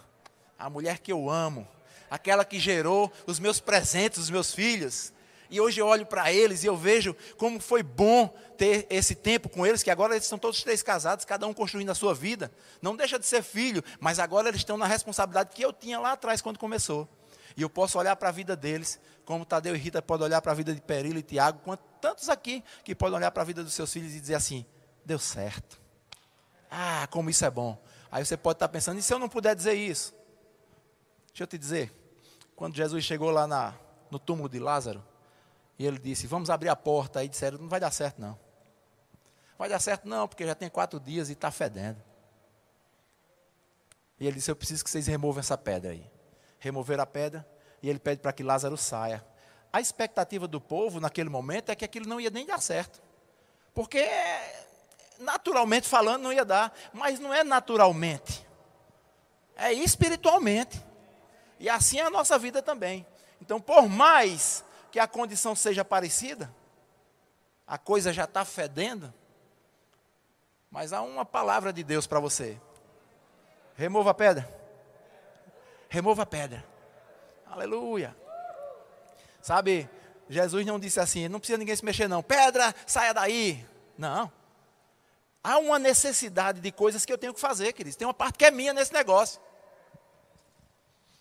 A: A mulher que eu amo. Aquela que gerou os meus presentes, os meus filhos. E hoje eu olho para eles e eu vejo como foi bom ter esse tempo com eles, que agora eles estão todos três casados, cada um construindo a sua vida. Não deixa de ser filho, mas agora eles estão na responsabilidade que eu tinha lá atrás quando começou. E eu posso olhar para a vida deles, como Tadeu e Rita podem olhar para a vida de Perilo e Tiago, quanto tantos aqui que podem olhar para a vida dos seus filhos e dizer assim: deu certo. Ah, como isso é bom. Aí você pode estar pensando, e se eu não puder dizer isso? Deixa eu te dizer, quando Jesus chegou lá na, no túmulo de Lázaro, e ele disse: Vamos abrir a porta. Aí disseram: Não vai dar certo, não. Vai dar certo, não, porque já tem quatro dias e está fedendo. E ele disse: Eu preciso que vocês removam essa pedra aí remover a pedra, e ele pede para que Lázaro saia. A expectativa do povo naquele momento é que aquilo não ia nem dar certo. Porque, naturalmente falando, não ia dar. Mas não é naturalmente. É espiritualmente. E assim é a nossa vida também. Então, por mais que a condição seja parecida, a coisa já está fedendo, Mas há uma palavra de Deus para você. Remova a pedra. Remova a pedra. Aleluia. Sabe, Jesus não disse assim, não precisa ninguém se mexer não. Pedra, saia daí. Não. Há uma necessidade de coisas que eu tenho que fazer, queridos. Tem uma parte que é minha nesse negócio.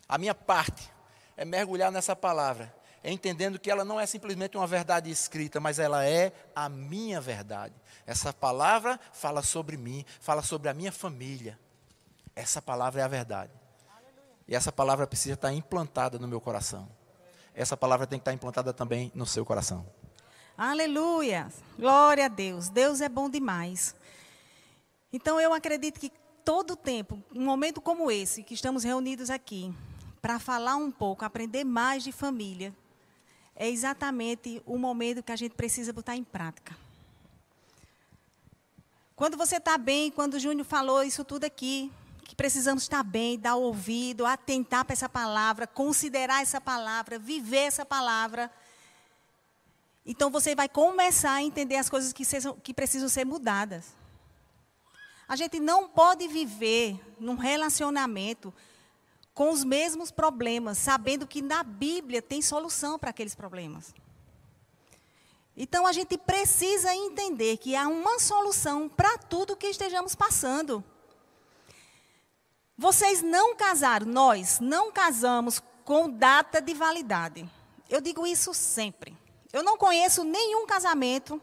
A: A minha parte é mergulhar nessa palavra, entendendo que ela não é simplesmente uma verdade escrita, mas ela é a minha verdade. Essa palavra fala sobre mim, fala sobre a minha família. Essa palavra é a verdade. E essa palavra precisa estar implantada no meu coração. Essa palavra tem que estar implantada também no seu coração.
B: Aleluia! Glória a Deus. Deus é bom demais. Então eu acredito que todo tempo, um momento como esse, que estamos reunidos aqui, para falar um pouco, aprender mais de família, é exatamente o momento que a gente precisa botar em prática. Quando você está bem, quando o Júnior falou isso tudo aqui, que precisamos estar bem, dar ouvido, atentar para essa palavra, considerar essa palavra, viver essa palavra. Então você vai começar a entender as coisas que, sejam, que precisam ser mudadas. A gente não pode viver num relacionamento com os mesmos problemas, sabendo que na Bíblia tem solução para aqueles problemas. Então a gente precisa entender que há uma solução para tudo que estejamos passando. Vocês não casaram, nós não casamos com data de validade. Eu digo isso sempre. Eu não conheço nenhum casamento,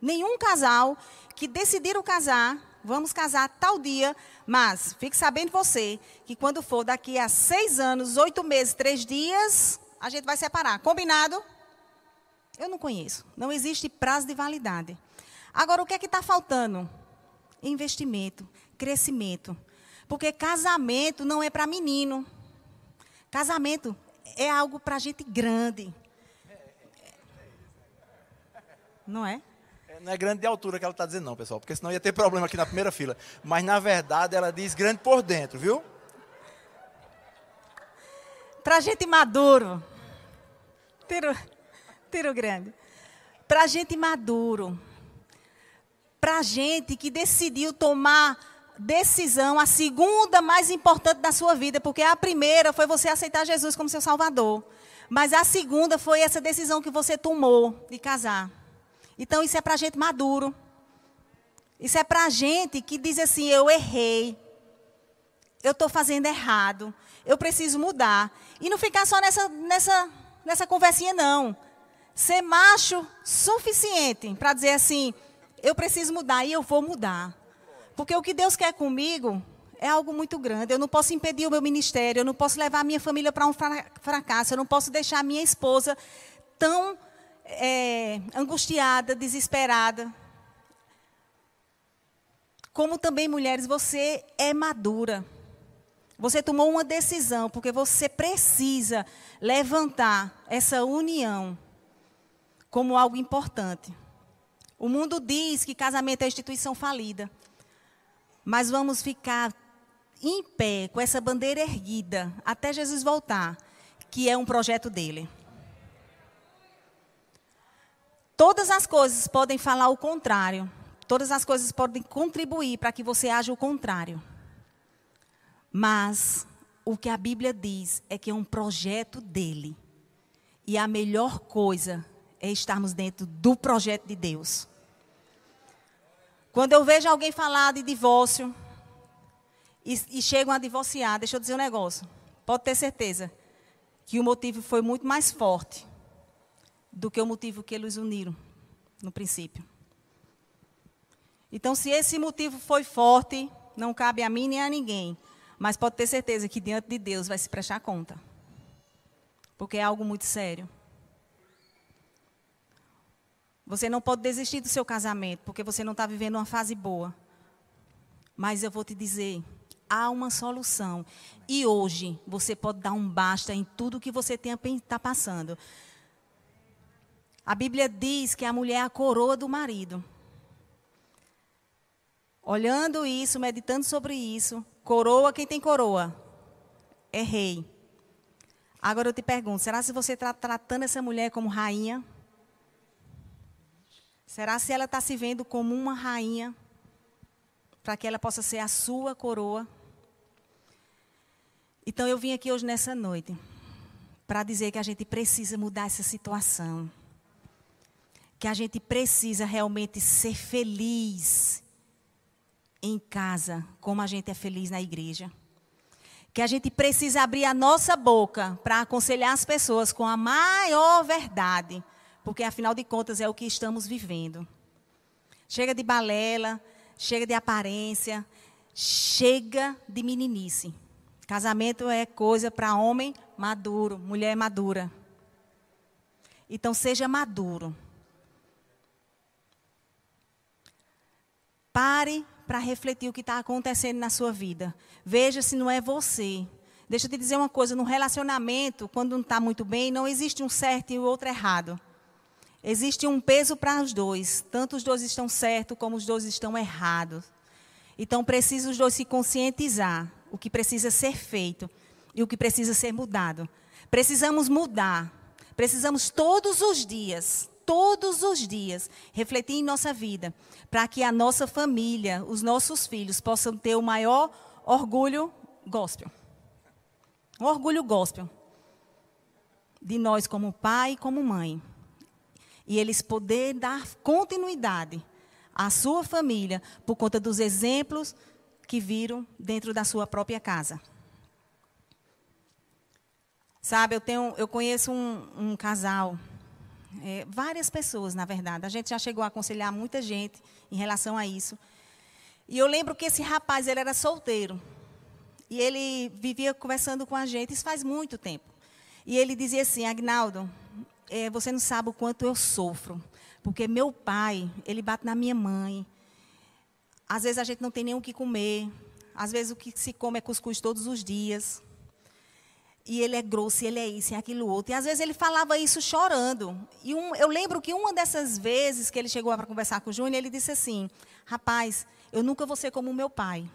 B: nenhum casal que decidiram casar, vamos casar tal dia, mas fique sabendo você que quando for daqui a seis anos, oito meses, três dias, a gente vai separar. Combinado? Eu não conheço. Não existe prazo de validade. Agora, o que é que está faltando? Investimento, crescimento. Porque casamento não é para menino. Casamento é algo para gente grande. Não é?
A: Não é grande de altura que ela está dizendo, não, pessoal, porque senão ia ter problema aqui na primeira fila. Mas, na verdade, ela diz grande por dentro, viu?
B: Para gente maduro. Tiro, tiro grande. Para gente maduro. Para gente que decidiu tomar decisão, a segunda mais importante da sua vida, porque a primeira foi você aceitar Jesus como seu Salvador. Mas a segunda foi essa decisão que você tomou de casar. Então isso é para gente maduro. Isso é para gente que diz assim: eu errei, eu estou fazendo errado, eu preciso mudar. E não ficar só nessa, nessa, nessa conversinha, não. Ser macho suficiente para dizer assim: eu preciso mudar e eu vou mudar. Porque o que Deus quer comigo é algo muito grande. Eu não posso impedir o meu ministério, eu não posso levar a minha família para um fracasso, eu não posso deixar a minha esposa tão é, angustiada, desesperada. Como também, mulheres, você é madura. Você tomou uma decisão, porque você precisa levantar essa união como algo importante. O mundo diz que casamento é instituição falida mas vamos ficar em pé com essa bandeira erguida até Jesus voltar, que é um projeto dele. Todas as coisas podem falar o contrário. Todas as coisas podem contribuir para que você haja o contrário. Mas o que a Bíblia diz é que é um projeto dele. E a melhor coisa é estarmos dentro do projeto de Deus. Quando eu vejo alguém falar de divórcio e, e chegam a divorciar, deixa eu dizer um negócio. Pode ter certeza que o motivo foi muito mais forte do que o motivo que eles uniram no princípio. Então, se esse motivo foi forte, não cabe a mim nem a ninguém. Mas pode ter certeza que diante de Deus vai se prestar conta. Porque é algo muito sério. Você não pode desistir do seu casamento, porque você não está vivendo uma fase boa. Mas eu vou te dizer, há uma solução. E hoje você pode dar um basta em tudo que você está passando. A Bíblia diz que a mulher é a coroa do marido. Olhando isso, meditando sobre isso, coroa, quem tem coroa? É rei. Agora eu te pergunto, será se você está tratando essa mulher como rainha? Será se ela está se vendo como uma rainha? para que ela possa ser a sua coroa. Então eu vim aqui hoje nessa noite para dizer que a gente precisa mudar essa situação. Que a gente precisa realmente ser feliz em casa, como a gente é feliz na igreja. Que a gente precisa abrir a nossa boca para aconselhar as pessoas com a maior verdade, porque afinal de contas é o que estamos vivendo. Chega de balela, chega de aparência, chega de meninice. Casamento é coisa para homem maduro, mulher madura. Então seja maduro. Pare para refletir o que está acontecendo na sua vida. Veja se não é você. Deixa eu te dizer uma coisa: no relacionamento, quando não está muito bem, não existe um certo e o outro errado. Existe um peso para os dois. Tanto os dois estão certos como os dois estão errados. Então, precisam os dois se conscientizar o que precisa ser feito e o que precisa ser mudado. Precisamos mudar. Precisamos todos os dias, todos os dias, refletir em nossa vida, para que a nossa família, os nossos filhos, possam ter o maior orgulho gospel. Orgulho gospel. De nós como pai e como mãe. E eles poder dar continuidade à sua família por conta dos exemplos que viram dentro da sua própria casa. Sabe, eu, tenho, eu conheço um, um casal, é, várias pessoas, na verdade. A gente já chegou a aconselhar muita gente em relação a isso. E eu lembro que esse rapaz, ele era solteiro. E ele vivia conversando com a gente, isso faz muito tempo. E ele dizia assim, Agnaldo, é, você não sabe o quanto eu sofro. Porque meu pai, ele bate na minha mãe, às vezes a gente não tem nem o que comer. Às vezes o que se come é cuscuz todos os dias. E ele é grosso, e ele é isso, e é aquilo outro. E às vezes ele falava isso chorando. E um, eu lembro que uma dessas vezes que ele chegou para conversar com o Júnior, ele disse assim: Rapaz, eu nunca vou ser como meu pai.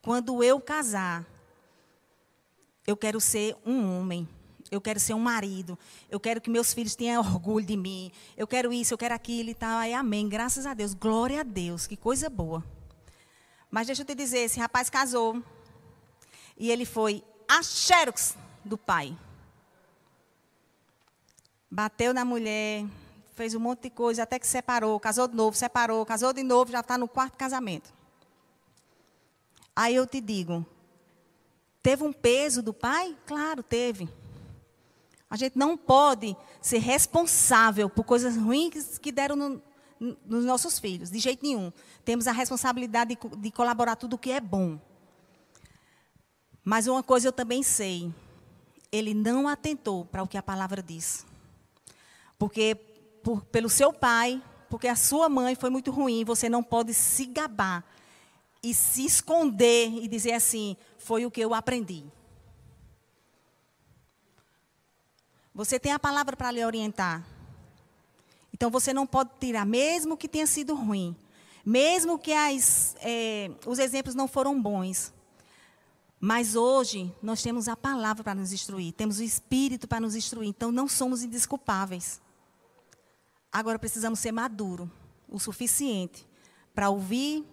B: Quando eu casar, eu quero ser um homem eu quero ser um marido, eu quero que meus filhos tenham orgulho de mim, eu quero isso, eu quero aquilo e tal. Aí, amém, graças a Deus, glória a Deus, que coisa boa. Mas deixa eu te dizer, esse rapaz casou e ele foi a xerox do pai. Bateu na mulher, fez um monte de coisa, até que separou, casou de novo, separou, casou de novo, já está no quarto casamento. Aí eu te digo, teve um peso do pai? Claro, teve. A gente não pode ser responsável por coisas ruins que deram no, nos nossos filhos, de jeito nenhum. Temos a responsabilidade de, de colaborar tudo o que é bom. Mas uma coisa eu também sei: ele não atentou para o que a palavra diz. Porque, por, pelo seu pai, porque a sua mãe foi muito ruim, você não pode se gabar e se esconder e dizer assim: foi o que eu aprendi. Você tem a palavra para lhe orientar. Então você não pode tirar, mesmo que tenha sido ruim, mesmo que as, é, os exemplos não foram bons. Mas hoje nós temos a palavra para nos instruir, temos o Espírito para nos instruir, então não somos indesculpáveis. Agora precisamos ser maduro o suficiente para ouvir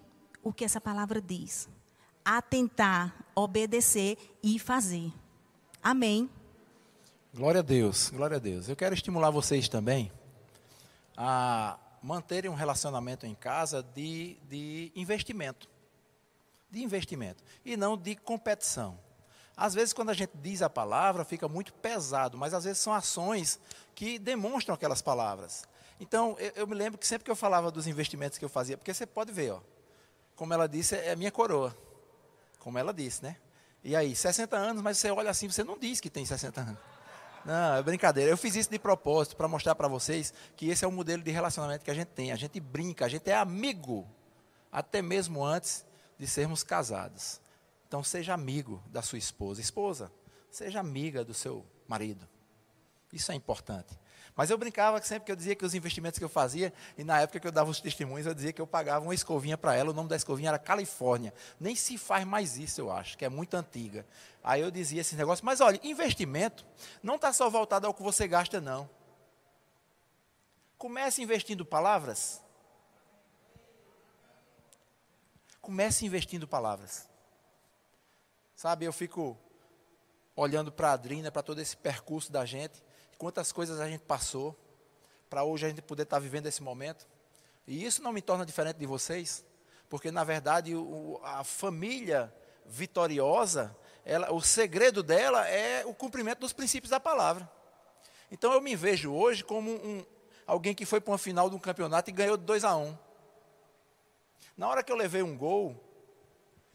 B: o que essa palavra diz, atentar, obedecer e fazer. Amém.
A: Glória a Deus, glória a Deus. Eu quero estimular vocês também a manterem um relacionamento em casa de, de investimento. De investimento. E não de competição. Às vezes, quando a gente diz a palavra, fica muito pesado, mas às vezes são ações que demonstram aquelas palavras. Então, eu, eu me lembro que sempre que eu falava dos investimentos que eu fazia, porque você pode ver, ó, como ela disse, é minha coroa. Como ela disse, né? E aí, 60 anos, mas você olha assim, você não diz que tem 60 anos. Não, é brincadeira. Eu fiz isso de propósito para mostrar para vocês que esse é o modelo de relacionamento que a gente tem. A gente brinca, a gente é amigo, até mesmo antes de sermos casados. Então seja amigo da sua esposa. Esposa, seja amiga do seu marido. Isso é importante. Mas eu brincava que sempre que eu dizia que os investimentos que eu fazia, e na época que eu dava os testemunhos, eu dizia que eu pagava uma escovinha para ela, o nome da escovinha era Califórnia. Nem se faz mais isso, eu acho, que é muito antiga. Aí eu dizia esse negócio, mas olha, investimento não está só voltado ao que você gasta, não. Comece investindo palavras. Comece investindo palavras. Sabe, eu fico olhando para a Adrina, para todo esse percurso da gente, quantas coisas a gente passou, para hoje a gente poder estar tá vivendo esse momento. E isso não me torna diferente de vocês, porque na verdade o, a família vitoriosa, ela, o segredo dela é o cumprimento dos princípios da palavra. Então eu me vejo hoje como um, alguém que foi para uma final de um campeonato e ganhou de 2 a 1. Um. Na hora que eu levei um gol,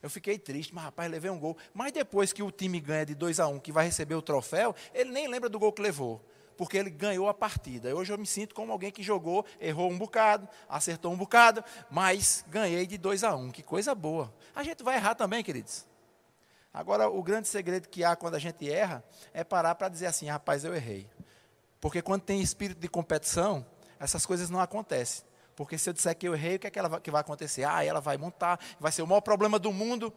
A: eu fiquei triste, mas rapaz, levei um gol. Mas depois que o time ganha de 2 a 1, um, que vai receber o troféu, ele nem lembra do gol que levou, porque ele ganhou a partida. Hoje eu me sinto como alguém que jogou, errou um bocado, acertou um bocado, mas ganhei de 2 a 1. Um. Que coisa boa. A gente vai errar também, queridos. Agora, o grande segredo que há quando a gente erra é parar para dizer assim: rapaz, eu errei. Porque quando tem espírito de competição, essas coisas não acontecem. Porque se eu disser que eu errei, o que, é que, ela vai, que vai acontecer? Ah, ela vai montar, vai ser o maior problema do mundo.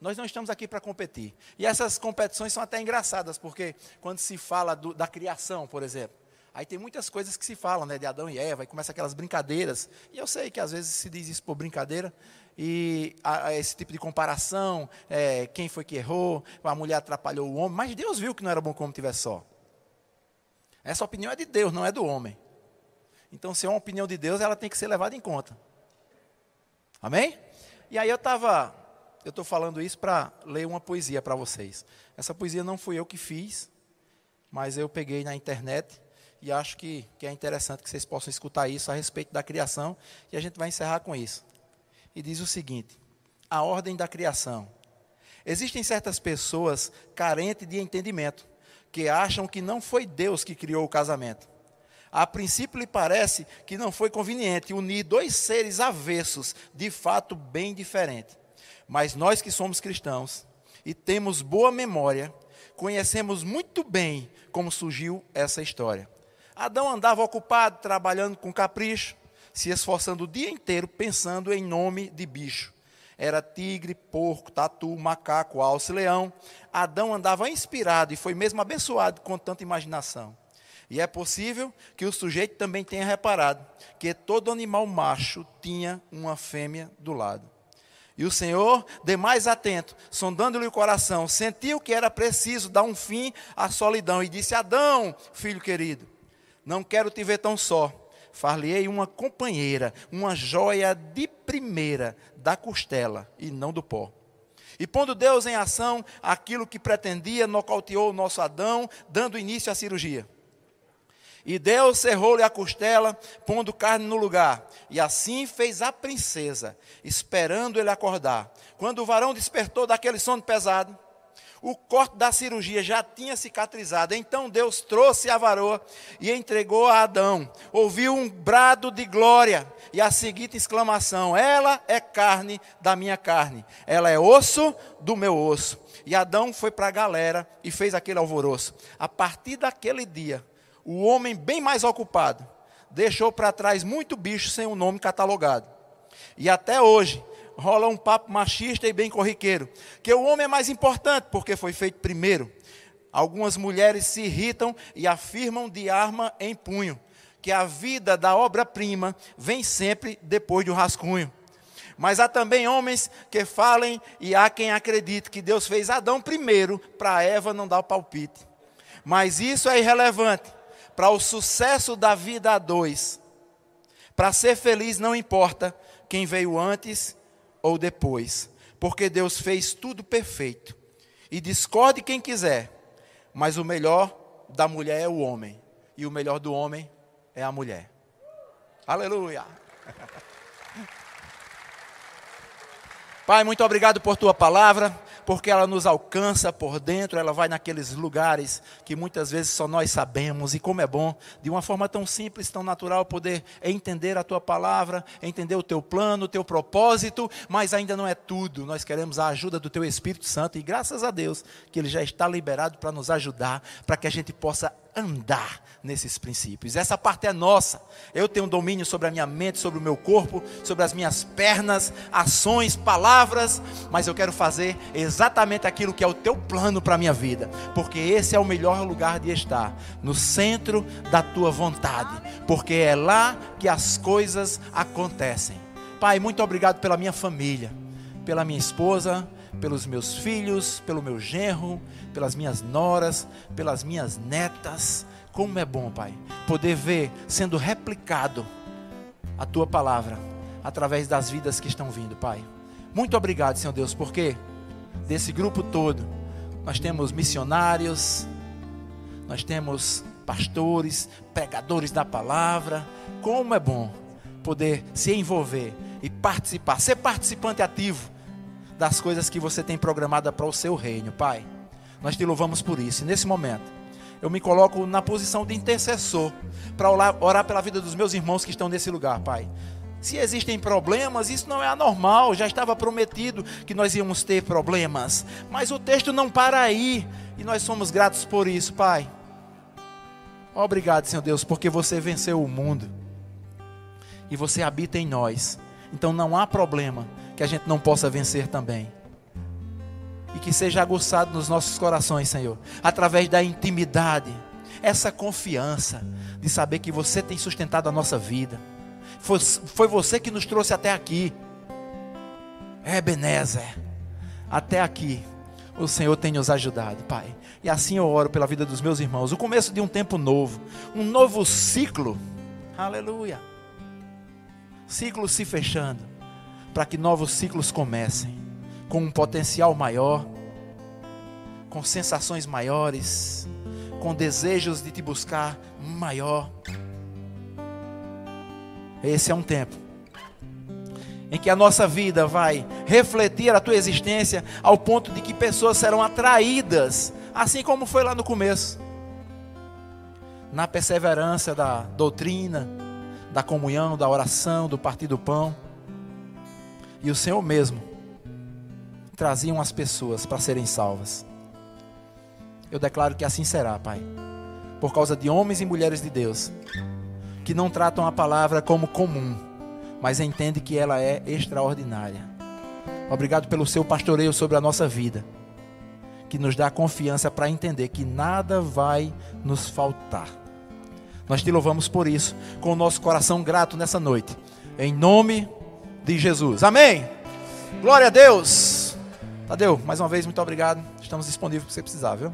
A: Nós não estamos aqui para competir. E essas competições são até engraçadas, porque quando se fala do, da criação, por exemplo, aí tem muitas coisas que se falam, né, de Adão e Eva, e começa aquelas brincadeiras. E eu sei que às vezes se diz isso por brincadeira, e a, a esse tipo de comparação, é, quem foi que errou, a mulher atrapalhou o homem, mas Deus viu que não era bom como tivesse só. Essa opinião é de Deus, não é do homem. Então, se é uma opinião de Deus, ela tem que ser levada em conta. Amém? E aí eu estava, eu estou falando isso para ler uma poesia para vocês. Essa poesia não fui eu que fiz, mas eu peguei na internet e acho que, que é interessante que vocês possam escutar isso a respeito da criação e a gente vai encerrar com isso. E diz o seguinte: a ordem da criação. Existem certas pessoas carentes de entendimento que acham que não foi Deus que criou o casamento a princípio lhe parece que não foi conveniente unir dois seres avessos, de fato bem diferentes. Mas nós que somos cristãos e temos boa memória, conhecemos muito bem como surgiu essa história. Adão andava ocupado trabalhando com capricho, se esforçando o dia inteiro pensando em nome de bicho. Era tigre, porco, tatu, macaco, alce, leão. Adão andava inspirado e foi mesmo abençoado com tanta imaginação. E é possível que o sujeito também tenha reparado que todo animal macho tinha uma fêmea do lado. E o Senhor, demais atento, sondando-lhe o coração, sentiu que era preciso dar um fim à solidão e disse: Adão, filho querido, não quero te ver tão só. Far-lhe-ei uma companheira, uma joia de primeira da costela e não do pó. E pondo Deus em ação aquilo que pretendia, nocauteou o nosso Adão, dando início à cirurgia. E Deus cerrou-lhe a costela, pondo carne no lugar. E assim fez a princesa, esperando ele acordar. Quando o varão despertou daquele sono pesado, o corte da cirurgia já tinha cicatrizado. Então Deus trouxe a varoa e entregou a Adão. Ouviu um brado de glória e a seguinte exclamação: Ela é carne da minha carne, ela é osso do meu osso. E Adão foi para a galera e fez aquele alvoroço. A partir daquele dia, o homem bem mais ocupado deixou para trás muito bicho sem o um nome catalogado. E até hoje rola um papo machista e bem corriqueiro, que o homem é mais importante porque foi feito primeiro. Algumas mulheres se irritam e afirmam de arma em punho que a vida da obra-prima vem sempre depois do rascunho. Mas há também homens que falem e há quem acredite que Deus fez Adão primeiro para Eva não dar o palpite. Mas isso é irrelevante para o sucesso da vida a dois. Para ser feliz não importa quem veio antes ou depois, porque Deus fez tudo perfeito. E discorde quem quiser, mas o melhor da mulher é o homem, e o melhor do homem é a mulher. Aleluia! Pai, muito obrigado por tua palavra porque ela nos alcança por dentro, ela vai naqueles lugares que muitas vezes só nós sabemos, e como é bom, de uma forma tão simples, tão natural, poder entender a tua palavra, entender o teu plano, o teu propósito, mas ainda não é tudo, nós queremos a ajuda do teu Espírito Santo, e graças a Deus que ele já está liberado para nos ajudar, para que a gente possa andar nesses princípios. Essa parte é nossa. Eu tenho domínio sobre a minha mente, sobre o meu corpo, sobre as minhas pernas, ações, palavras, mas eu quero fazer exatamente aquilo que é o teu plano para a minha vida, porque esse é o melhor lugar de estar, no centro da tua vontade, porque é lá que as coisas acontecem. Pai, muito obrigado pela minha família. pela minha esposa, pelos meus filhos, pelo meu genro, pelas minhas noras, pelas minhas netas. Como é bom, Pai, poder ver sendo replicado a tua palavra através das vidas que estão vindo, Pai. Muito obrigado, Senhor Deus, porque desse grupo todo nós temos missionários, nós temos pastores, pregadores da palavra. Como é bom poder se envolver e participar, ser participante ativo das coisas que você tem programada para o seu reino, Pai. Nós te louvamos por isso. E nesse momento, eu me coloco na posição de intercessor para orar, pela vida dos meus irmãos que estão nesse lugar, Pai. Se existem problemas, isso não é anormal. Já estava prometido que nós íamos ter problemas. Mas o texto não para aí. E nós somos gratos por isso, Pai. Obrigado, Senhor Deus, porque você venceu o mundo. E você habita em nós. Então não há problema que a gente não possa vencer também. E que seja aguçado nos nossos corações, Senhor, através da intimidade, essa confiança de saber que você tem sustentado a nossa vida. Foi, foi você que nos trouxe até aqui. É, Ebenezer, até aqui o Senhor tem nos ajudado, Pai. E assim eu oro pela vida dos meus irmãos. O começo de um tempo novo, um novo ciclo. Aleluia. Ciclo se fechando, para que novos ciclos comecem, com um potencial maior, com sensações maiores, com desejos de te buscar maior. Esse é um tempo em que a nossa vida vai refletir a tua existência ao ponto de que pessoas serão atraídas, assim como foi lá no começo, na perseverança da doutrina, da comunhão, da oração, do partir do pão. E o Senhor mesmo traziam as pessoas para serem salvas. Eu declaro que assim será, Pai, por causa de homens e mulheres de Deus que não tratam a palavra como comum mas entende que ela é extraordinária. Obrigado pelo seu pastoreio sobre a nossa vida, que nos dá confiança para entender que nada vai nos faltar. Nós te louvamos por isso, com o nosso coração grato nessa noite, em nome de Jesus. Amém. Glória a Deus. Tadeu, mais uma vez, muito obrigado. Estamos disponíveis para você precisar, viu?